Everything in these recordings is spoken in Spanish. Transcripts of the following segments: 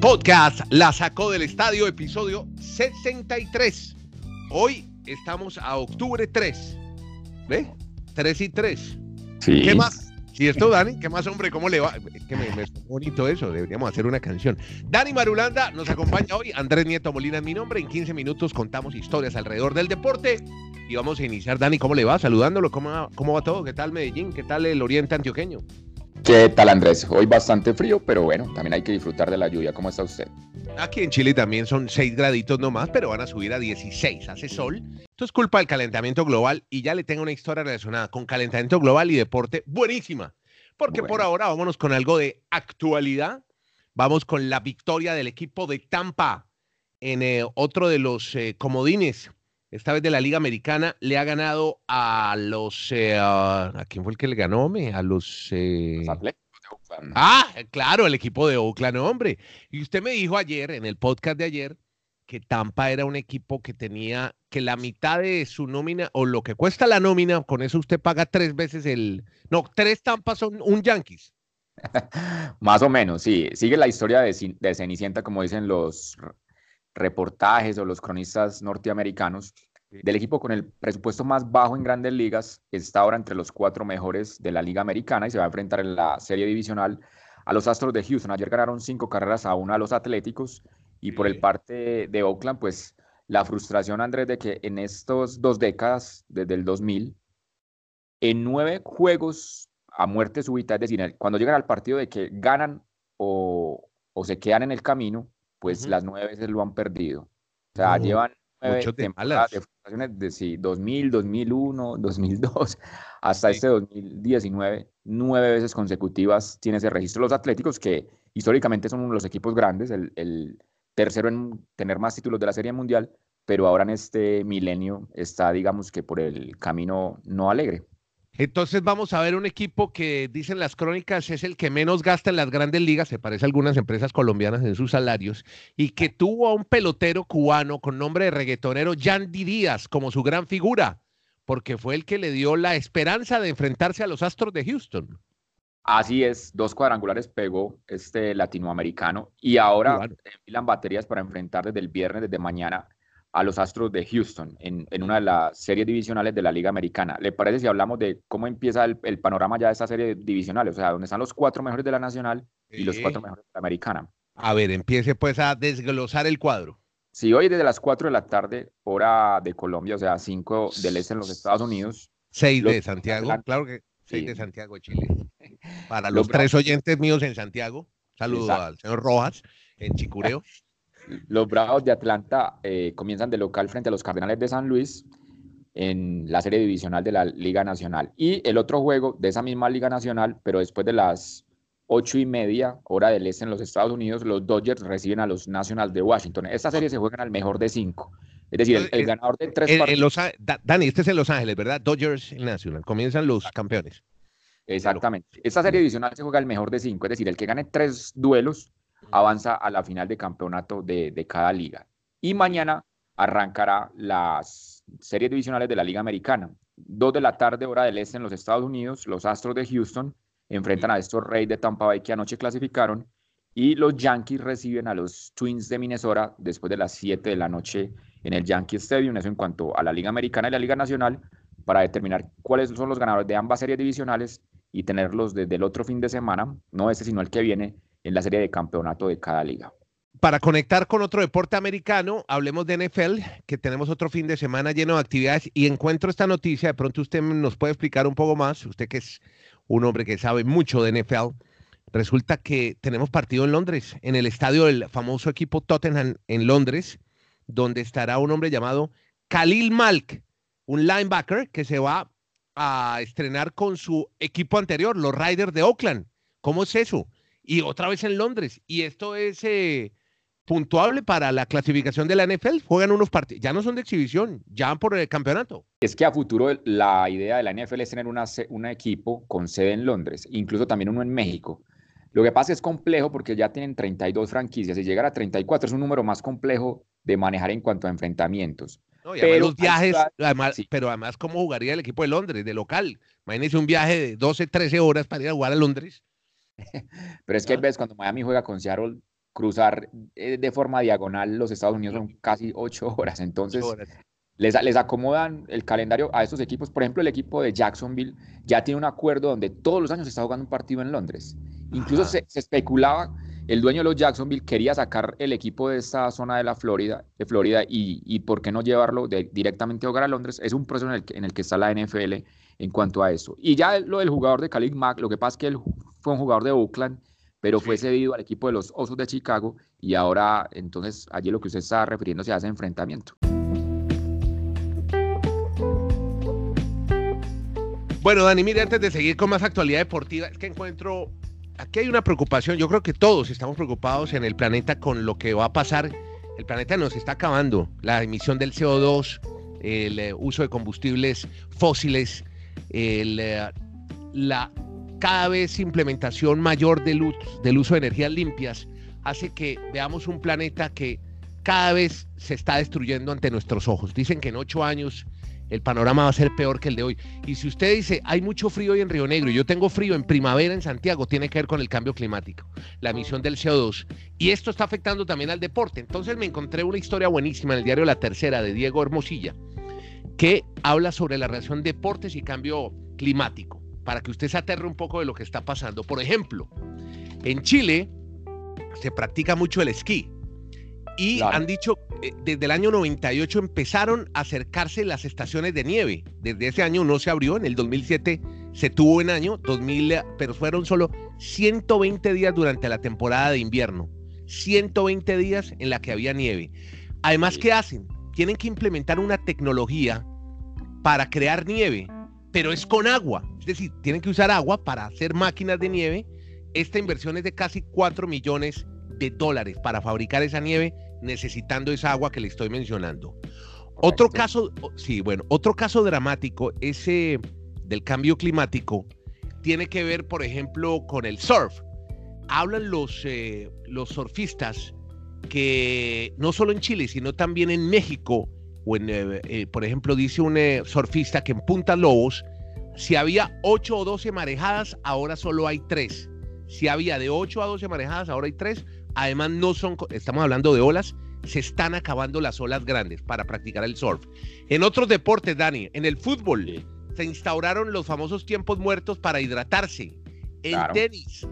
Podcast La Sacó del Estadio, episodio 63. Hoy estamos a octubre 3. ¿Ve? 3 y 3. Sí. ¿Qué más? Si esto, Dani, ¿qué más, hombre? ¿Cómo le va? Es que me, me es bonito eso, deberíamos hacer una canción. Dani Marulanda nos acompaña hoy, Andrés Nieto Molina es mi nombre. En 15 minutos contamos historias alrededor del deporte y vamos a iniciar. Dani, ¿cómo le va? Saludándolo, ¿cómo, cómo va todo? ¿Qué tal Medellín? ¿Qué tal el Oriente Antioqueño? ¿Qué tal Andrés? Hoy bastante frío, pero bueno, también hay que disfrutar de la lluvia. ¿Cómo está usted? Aquí en Chile también son 6 graditos nomás, pero van a subir a 16. Hace sol. Esto es culpa del calentamiento global y ya le tengo una historia relacionada con calentamiento global y deporte buenísima. Porque Bueno. por ahora vámonos con algo de actualidad. Vamos con la victoria del equipo de Tampa en eh, otro de los eh, comodines, esta vez de la Liga Americana. Le ha ganado a los... eh, ¿A quién fue el que le ganó? hombre? A los... eh, Los Oakland. Ah, claro, el equipo de Oakland, hombre. Y usted me dijo ayer, en el podcast de ayer, que Tampa era un equipo que tenía que la mitad de su nómina, o lo que cuesta la nómina, con eso usted paga tres veces el... No, tres Tampas son un Yankees. Más o menos, sí. Sigue la historia de, Cenicienta, como dicen los reportajes o los cronistas norteamericanos. Del equipo con el presupuesto más bajo en grandes ligas, está ahora entre los cuatro mejores de la Liga Americana y se va a enfrentar en la serie divisional a los Astros de Houston. Ayer ganaron cinco carreras a una a los Atléticos y por el parte de Oakland, pues la frustración, Andrés, de que en estos dos décadas, desde el 2000, en nueve juegos a muerte súbita, es decir, cuando llegan al partido de que ganan o, o se quedan en el camino, pues Ujú. las nueve veces lo han perdido. O sea, No, llevan nueve muchos de temporadas de frustraciones de sí, 2000, 2001, 2002, hasta Sí. este 2019, nueve veces consecutivas tiene ese registro. Los Atléticos, que históricamente son uno de los equipos grandes, el, el tercero en tener más títulos de la Serie Mundial, pero ahora en este milenio está, digamos que por el camino no alegre. Entonces vamos a ver un equipo que dicen las crónicas es el que menos gasta en las grandes ligas, se parece a algunas empresas colombianas en sus salarios, y que tuvo a un pelotero cubano con nombre de reggaetonero, Yandy Díaz, como su gran figura, porque fue el que le dio la esperanza de enfrentarse a los Astros de Houston. Así es, dos cuadrangulares pegó este latinoamericano y ahora enfilan baterías para enfrentar desde el viernes, desde mañana, a los Astros de Houston en, en una de las series divisionales de la Liga Americana. ¿Le parece si hablamos de cómo empieza el, el panorama ya de esta serie divisional? O sea, donde están los cuatro mejores de la Nacional y los cuatro Sí. mejores de la Americana. A ver, empiece pues a desglosar el cuadro. Si hoy desde las 4 de la tarde, hora de Colombia, o sea, 5 del este en los Estados Unidos, Seis Los de Santiago, claro que seis Sí. de Santiago, Chile. Para Los los tres oyentes míos en Santiago, saludo Exacto. al señor Rojas en Chicureo. Los Bravos de Atlanta eh, comienzan de local frente a los Cardenales de San Luis en la serie divisional de la Liga Nacional. Y el otro juego de esa misma Liga Nacional, pero después de las ocho y media, hora del este en los Estados Unidos, los Dodgers reciben a los Nationals de Washington. Esta serie se juega al mejor de cinco. Es decir, el, el Entonces, ganador de tres en partidos. Los Dani, este es en Los Ángeles, ¿verdad? Dodgers National. Comienzan los campeones. Exactamente. Esta serie divisional se juega el mejor de cinco, es decir, el que gane tres duelos avanza a la final de campeonato de, de cada liga. Y mañana arrancará las series divisionales de la Liga Americana. Dos de la tarde, hora del este en los Estados Unidos, los Astros de Houston enfrentan a estos Reyes de Tampa Bay que anoche clasificaron y los Yankees reciben a los Twins de Minnesota después de las 7 de la noche en el Yankee Stadium. Eso en cuanto a la Liga Americana y la Liga Nacional para determinar cuáles son los ganadores de ambas series divisionales y tenerlos desde el otro fin de semana, no este, sino el que viene en la serie de campeonato de cada liga. Para conectar con otro deporte americano, hablemos de NFL, que tenemos otro fin de semana lleno de actividades y encuentro esta noticia, de pronto usted nos puede explicar un poco más, usted que es un hombre que sabe mucho de NFL. Resulta que tenemos partido en Londres, en el estadio del famoso equipo Tottenham en Londres, donde estará un hombre llamado Khalil Malk, un linebacker que se va a estrenar con su equipo anterior, los Riders de Oakland. ¿Cómo es eso? Y otra vez en Londres. Y esto es eh, puntuable para la clasificación de la NFL. Juegan unos partidos, ya no son de exhibición, ya van por el campeonato. Es que a futuro la idea de la NFL es tener una, un equipo con sede en Londres, incluso también uno en México. Lo que pasa es complejo porque ya tienen 32 franquicias y llegar a 34 es un número más complejo de manejar en cuanto a enfrentamientos. No, y Pero los viajes, además, sí. pero además, ¿cómo jugaría el equipo de Londres, de local? Imagínense un viaje de 12, 13 horas para ir a jugar a Londres. Pero es que hay veces cuando Miami juega con Seattle, cruzar eh, de forma diagonal los Estados Unidos son casi ocho horas. Entonces, Les, les, acomodan el calendario a estos equipos. Por ejemplo, el equipo de Jacksonville ya tiene un acuerdo donde todos los años está jugando un partido en Londres. Incluso se, especulaba, el dueño de los Jacksonville quería sacar el equipo de esta zona de la Florida, de Florida y, y por qué no llevarlo directamente a jugar a Londres. Es un proceso en el, que, en el que está la NFL en cuanto a eso. Y ya lo del jugador de Khalid Mack, lo que pasa es que él fue un jugador de Oakland pero fue cedido al equipo de los Osos de Chicago y ahora entonces allí lo que usted está refiriéndose a ese enfrentamiento. Bueno, Dani, mire, antes de seguir con más actualidad deportiva, es que encuentro, aquí hay una preocupación, yo creo que todos estamos preocupados en el planeta con lo que va a pasar. El planeta nos está acabando, la emisión del CO2, el eh, uso de combustibles fósiles, el, eh, la cada vez implementación mayor del, uso de energías limpias hace que veamos un planeta que cada vez se está destruyendo ante nuestros ojos. Dicen que en ocho años el panorama va a ser peor que el de hoy. Y si usted dice, hay mucho frío hoy en Río Negro, yo tengo frío en primavera en Santiago, tiene que ver con el cambio climático, la emisión del CO2. Y esto está afectando también al deporte. Entonces me encontré una historia buenísima en el diario La Tercera de Diego Hermosilla, que habla sobre la relación deportes y cambio climático para que usted se aterre un poco de lo que está pasando. Por ejemplo, en Chile se practica mucho el esquí y han dicho, eh, desde el año 98 empezaron a acercarse las estaciones de nieve. Desde ese año no se abrió, en el 2007 se tuvo en año, 2000, pero fueron solo 120 días durante la temporada de invierno. 120 días en la que había nieve. Además, ¿qué hacen? Tienen que implementar una tecnología para crear nieve pero es con agua. Es decir, tienen que usar agua para hacer máquinas de nieve. Esta inversión es de casi 4 millones de dólares para fabricar esa nieve, necesitando esa agua que le estoy mencionando. Otro caso, sí, bueno, otro caso dramático, ese del cambio climático, tiene que ver, por ejemplo, con el surf. Hablan los, eh, los surfistas que no solo en Chile, sino también en México, eh, eh, por ejemplo, dice un surfista que en Punta Lobos, si había 8 o 12 marejadas, ahora solo hay 3. Si había de 8 a 12 marejadas, ahora hay 3. Además, no son, estamos hablando de olas, se están acabando las olas grandes para practicar el surf. En otros deportes, Dani, en el fútbol, se instauraron los famosos tiempos muertos para hidratarse. En tenis,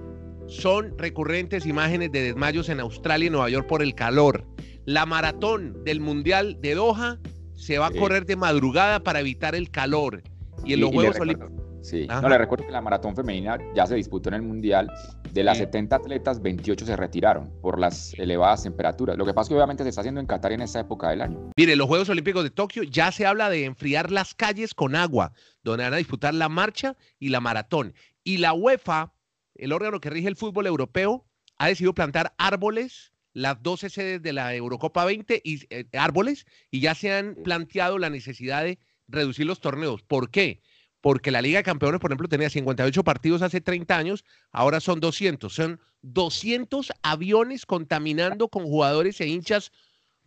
son recurrentes imágenes de desmayos en Australia y Nueva York por el calor. La maratón del Mundial de Doha se va a correr de madrugada para evitar el calor. Y en los Juegos Olímpicos. Sí, no le recuerdo que la maratón femenina ya se disputó en el Mundial. De las 70 atletas, 28 se retiraron por las elevadas temperaturas. Lo que pasa es que obviamente se está haciendo en Qatar en esta época del año. Mire, los Juegos Olímpicos de Tokio ya se habla de enfriar las calles con agua, donde van a disputar la marcha y la maratón. Y la UEFA, el órgano que rige el fútbol europeo, ha decidido plantar árboles las 12 sedes de la Eurocopa 20 y eh, árboles y ya se han planteado la necesidad de reducir los torneos. ¿Por qué? Porque la Liga de Campeones, por ejemplo, tenía 58 partidos hace 30 años, ahora son 200. Son 200 aviones contaminando con jugadores e hinchas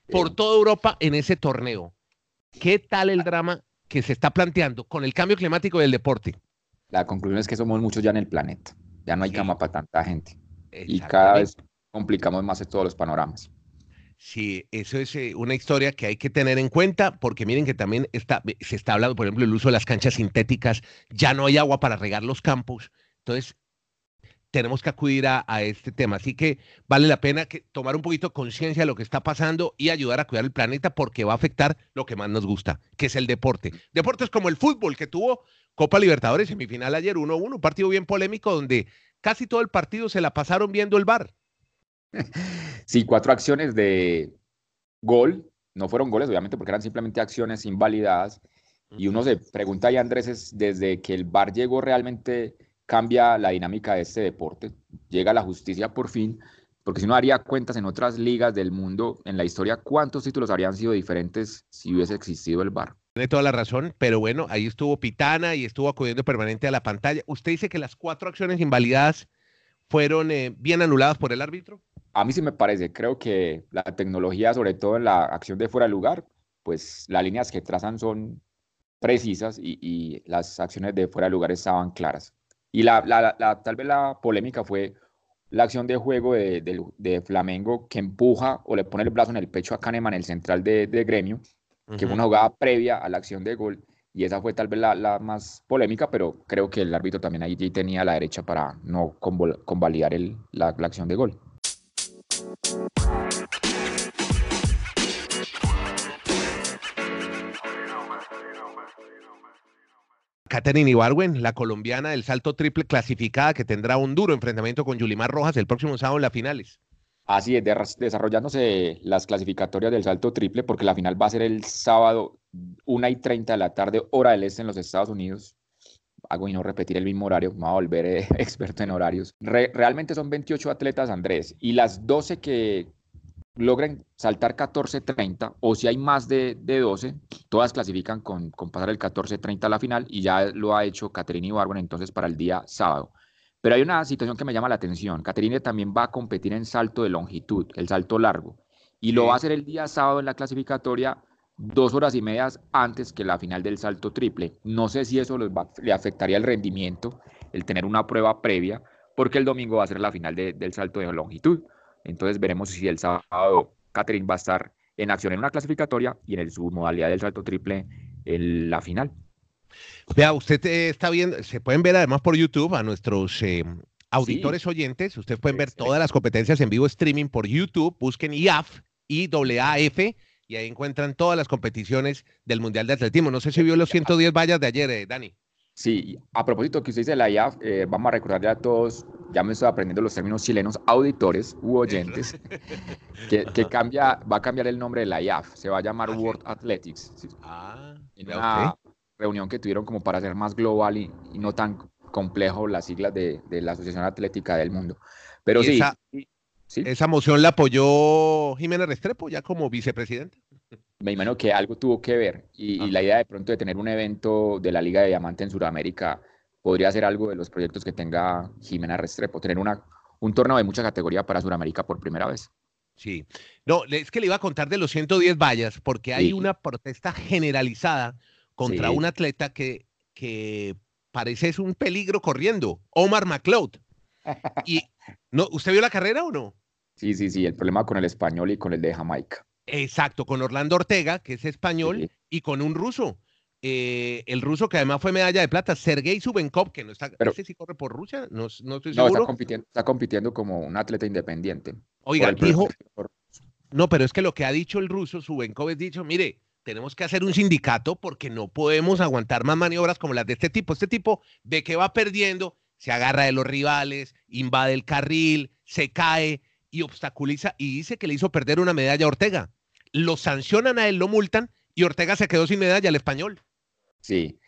por toda Europa en ese torneo. ¿Qué tal el drama que se está planteando con el cambio climático del deporte? La conclusión es que somos muchos ya en el planeta. Ya no hay cama para tanta gente. Y cada vez complicamos más todos los panoramas. Sí, eso es eh, una historia que hay que tener en cuenta porque miren que también está, se está hablando, por ejemplo, el uso de las canchas sintéticas, ya no hay agua para regar los campos, entonces tenemos que acudir a, este tema. Así que vale la pena que tomar un poquito conciencia de lo que está pasando y ayudar a cuidar el planeta porque va a afectar lo que más nos gusta, que es el deporte. Deportes como el fútbol, que tuvo Copa Libertadores semifinal ayer 1-1, un partido bien polémico donde casi todo el partido se la pasaron viendo el bar. Sí, cuatro acciones de gol. No fueron goles, obviamente, porque eran simplemente acciones invalidadas. Y uno se pregunta, y Andrés, es, desde que el VAR llegó, realmente cambia la dinámica de este deporte. Llega la justicia por fin, porque si uno haría cuentas en otras ligas del mundo, en la historia, ¿cuántos títulos habrían sido diferentes si hubiese existido el VAR? Tiene toda la razón, pero bueno, ahí estuvo Pitana y estuvo acudiendo permanente a la pantalla. ¿Usted dice que las cuatro acciones invalidadas fueron eh, bien anuladas por el árbitro? A mí sí me parece, creo que la tecnología, sobre todo en la acción de fuera de lugar, pues las líneas que trazan son precisas y, las acciones de fuera de lugar estaban claras. Y la, la, tal vez la polémica fue la acción de juego de, Flamengo que empuja o le pone el brazo en el pecho a Kahneman, el central de, gremio, que fue una jugada previa a la acción de gol. Y esa fue tal vez la, más polémica, pero creo que el árbitro también ahí tenía la derecha para no convalidar la, la acción de gol. Katherine Ibarwen, la colombiana del salto triple clasificada que tendrá un duro enfrentamiento con Yulimar Rojas el próximo sábado en las finales. Así es, desarrollándose las clasificatorias del salto triple, porque la final va a ser el sábado 1 y 30 de la tarde, hora del este en los Estados Unidos. Hago y no repetir el mismo horario, me voy a volver eh, experto en horarios. realmente son 28 atletas, Andrés, y las 12 que, logren saltar 14-30 o si hay más de, 12, todas clasifican con, pasar el 14-30 a la final y ya lo ha hecho Caterina Ibargüen entonces para el día sábado. Pero hay una situación que me llama la atención. Caterina también va a competir en salto de longitud, el salto largo, y lo va a hacer el día sábado en la clasificatoria dos horas y media antes que la final del salto triple. No sé si eso le afectaría el rendimiento, el tener una prueba previa, porque el domingo va a ser la final del salto de longitud. Entonces veremos si el sábado Catherine va a estar en acción en una clasificatoria y en su modalidad del salto triple en la final. Vea, usted eh, está viendo, se pueden ver además por YouTube a nuestros eh, auditores oyentes, ustedes pueden ver todas las competencias en vivo streaming por YouTube, busquen IAF, IAAF, y ahí encuentran todas las competiciones del Mundial de Atletismo. No sé si vio los 110 vallas de ayer, eh, Dani. Sí, a propósito que usted dice la IAF, eh, vamos a recordarle a todos, ya me estoy aprendiendo los términos chilenos, auditores u oyentes, que, cambia, va a cambiar el nombre de la IAF, se va a llamar ah, World Athletics. Ah, en una reunión que tuvieron como para ser más global y, no tan complejo las siglas de, la Asociación Atlética del Mundo. Pero sí, sí, Esa moción la apoyó Jiménez Restrepo ya como vicepresidente me imagino que algo tuvo que ver y, la idea de pronto de tener un evento de la Liga de Diamante en Sudamérica podría ser algo de los proyectos que tenga Jimena Restrepo, tener una, un torneo de mucha categoría para Sudamérica por primera vez. Sí, no, es que le iba a contar de los 110 vallas porque hay una protesta generalizada contra un atleta que, que parece es un peligro corriendo, Omar McLeod. Y, no, ¿Usted vio la carrera o no? Sí, sí, sí, el problema con el español y con el de Jamaica. Exacto, con Orlando Ortega, que es español, y con un ruso. Eh, el ruso que además fue medalla de plata, Sergei Subenkov, que no está, pero, si corre por Rusia, no, no estoy seguro. No, está compitiendo, está compitiendo como un atleta independiente. Oiga, dijo, no, pero es que lo que ha dicho el ruso Subenkov es dicho, mire, tenemos que hacer un sindicato porque no podemos aguantar más maniobras como las de este tipo. Este tipo ve que va perdiendo, se agarra de los rivales, invade el carril, se cae y obstaculiza y dice que le hizo perder una medalla a Ortega lo sancionan a él, lo multan y Ortega se quedó sin medalla al español. Sí,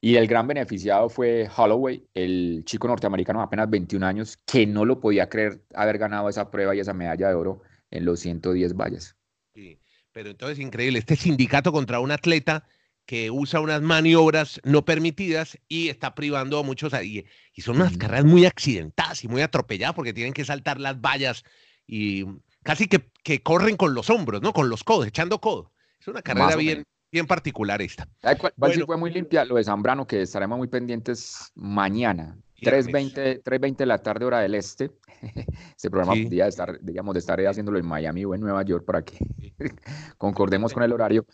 y el gran beneficiado fue Holloway, el chico norteamericano de apenas 21 años, que no lo podía creer haber ganado esa prueba y esa medalla de oro en los 110 vallas. Sí, pero entonces increíble, este sindicato contra un atleta que usa unas maniobras no permitidas y está privando a muchos, y, y son unas carreras muy accidentadas y muy atropelladas porque tienen que saltar las vallas y casi que, que, corren con los hombros, ¿no? Con los codos, echando codo. Es una carrera bien, bien particular esta. Cuál, fue muy limpia? Lo de Zambrano, que estaremos muy pendientes mañana. 3.20 de la tarde, hora del este. Ese programa podría estar, digamos, de estar haciéndolo en Miami o en Nueva York para que concordemos con el horario.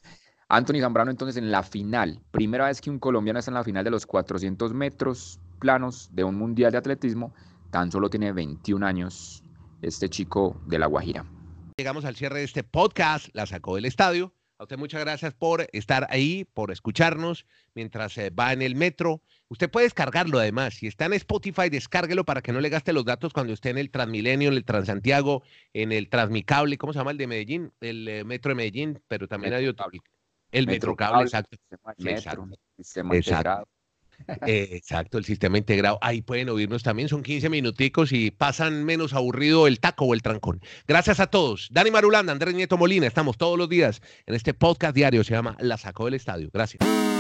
Anthony Zambrano, entonces, en la final. Primera vez que un colombiano está en la final de los 400 metros planos de un mundial de atletismo. Tan solo tiene 21 años este chico de La Guajira. Llegamos al cierre de este podcast, la sacó del estadio. A usted muchas gracias por estar ahí, por escucharnos mientras eh, va en el metro. Usted puede descargarlo además. Si está en Spotify, descárguelo para que no le gaste los datos cuando esté en el Transmilenio, en el Transantiago, en el Transmicable, ¿cómo se llama el de Medellín? El eh, Metro de Medellín, pero también hay otro. El Metrocable, exacto. Metro, sistema exacto. Eh, exacto, el sistema integrado. Ahí pueden oírnos también, son 15 minuticos y pasan menos aburrido el taco o el trancón. Gracias a todos. Dani Marulanda, Andrés Nieto Molina, estamos todos los días en este podcast diario, se llama La Sacó del Estadio. Gracias.